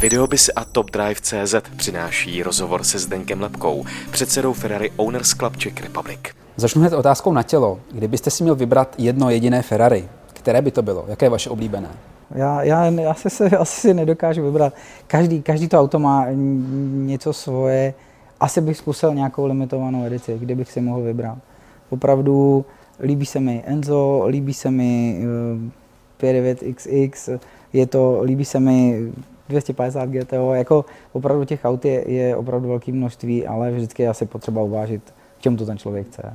Videobis a Top Drive CZ přináší rozhovor se Zdenkem Lepkou, předsedou Ferrari Owners Club Czech Republic. Začnu hned otázkou na tělo. Kdybyste si měl vybrat jedno jediné Ferrari, které by to bylo? Jaké je vaše oblíbené? Já, já, já se, se, asi si nedokážu vybrat. Každý, každý to auto má něco svoje. Asi bych zkusil nějakou limitovanou edici, kdybych si mohl vybrat. Opravdu líbí se mi Enzo, líbí se mi uh, eh, 59XX, je to, líbí se mi 250 GTO, jako opravdu těch aut je, je opravdu velké množství, ale vždycky je asi potřeba uvážit, v čem to ten člověk chce.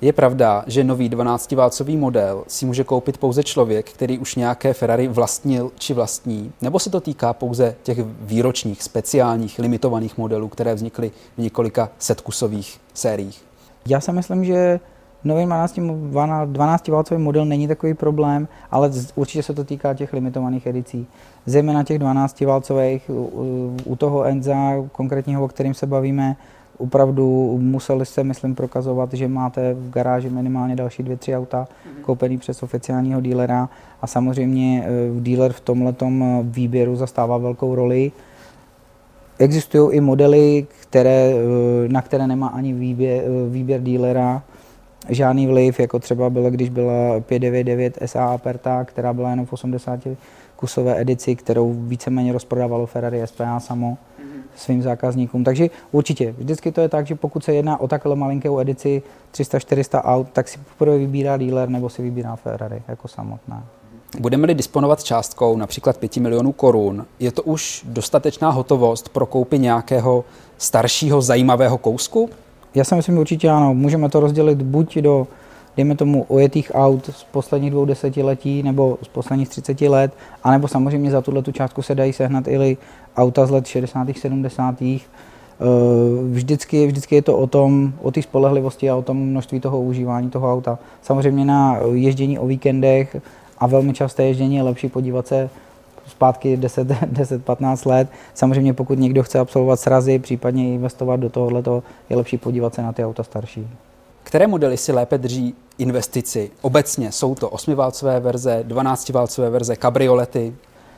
Je pravda, že nový 12-válcový model si může koupit pouze člověk, který už nějaké Ferrari vlastnil či vlastní, nebo se to týká pouze těch výročních, speciálních, limitovaných modelů, které vznikly v několika setkusových sériích? Já si myslím, že nový 12, 12 válcový model není takový problém, ale určitě se to týká těch limitovaných edicí. Zejména těch 12 válcových, u toho Enza konkrétního, o kterým se bavíme, opravdu museli jste, myslím, prokazovat, že máte v garáži minimálně další dvě, tři auta mm-hmm. koupený přes oficiálního dílera a samozřejmě eh, díler v tomhletom eh, výběru zastává velkou roli. Existují i modely, které, eh, na které nemá ani výběr, výběr dílera, žádný vliv, jako třeba bylo, když byla 599 SA Aperta, která byla jenom v 80 kusové edici, kterou víceméně rozprodávalo Ferrari SPA samo svým zákazníkům. Takže určitě, vždycky to je tak, že pokud se jedná o takhle malinkou edici 300-400 aut, tak si poprvé vybírá dealer nebo si vybírá Ferrari jako samotná. Budeme-li disponovat částkou například 5 milionů korun, je to už dostatečná hotovost pro koupi nějakého staršího zajímavého kousku? Já si myslím určitě ano. Můžeme to rozdělit buď do dejme tomu, ojetých aut z posledních dvou desetiletí nebo z posledních 30 let, anebo samozřejmě za tuhle tu částku se dají sehnat i auta z let 60. 70. Eh, vždycky, vždycky je to o tom, o té spolehlivosti a o tom množství toho užívání toho auta. Samozřejmě na ježdění o víkendech a velmi časté ježdění je lepší podívat se zpátky 10-15 let. Samozřejmě pokud někdo chce absolvovat srazy, případně investovat do tohoto, je lepší podívat se na ty auta starší. Které modely si lépe drží investici? Obecně jsou to 8-válcové verze, 12-válcové verze, kabriolety?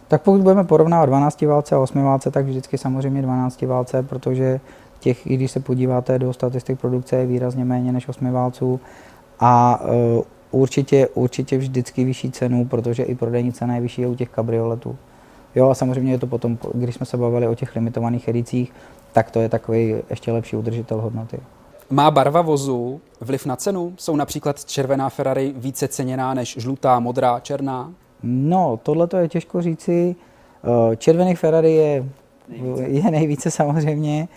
Tak pokud budeme porovnávat 12 válce a 8 válce, tak vždycky samozřejmě 12 válce, protože těch, i když se podíváte do statistik produkce, je výrazně méně než 8 válců. A uh, určitě, určitě vždycky vyšší cenu, protože i prodejní cena je vyšší u těch kabrioletů. Jo, a samozřejmě je to potom, když jsme se bavili o těch limitovaných edicích, tak to je takový ještě lepší udržitel hodnoty. Má barva vozu vliv na cenu? Jsou například červená Ferrari více ceněná než žlutá, modrá, černá? No, tohle to je těžko říci. Eh, červených Ferrari je nejvíce, je nejvíce samozřejmě.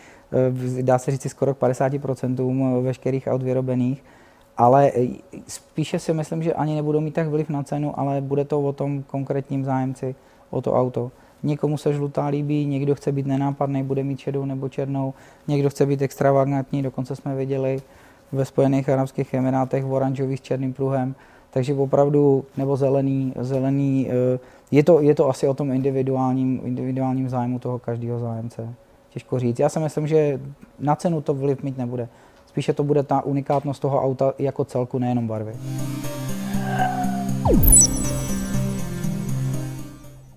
Eh, dá se říci skoro k 50% veškerých aut vyrobených. Ale spíše si myslím, že ani nebudou mít tak vliv na cenu, ale bude to o tom konkrétním zájemci, o to auto. Někomu se žlutá líbí, někdo chce být nenápadný, bude mít šedou nebo černou, někdo chce být extravagantní, dokonce jsme viděli ve Spojených Arabských Emirátech oranžový s černým pruhem, takže opravdu, nebo zelený, zelený eh, je to, je to asi o tom individuálním, individuálním zájmu toho každého zájemce. Těžko říct. Já si myslím, že na cenu to vliv mít nebude. Spíše to bude ta unikátnost toho auta jako celku, nejenom barvy.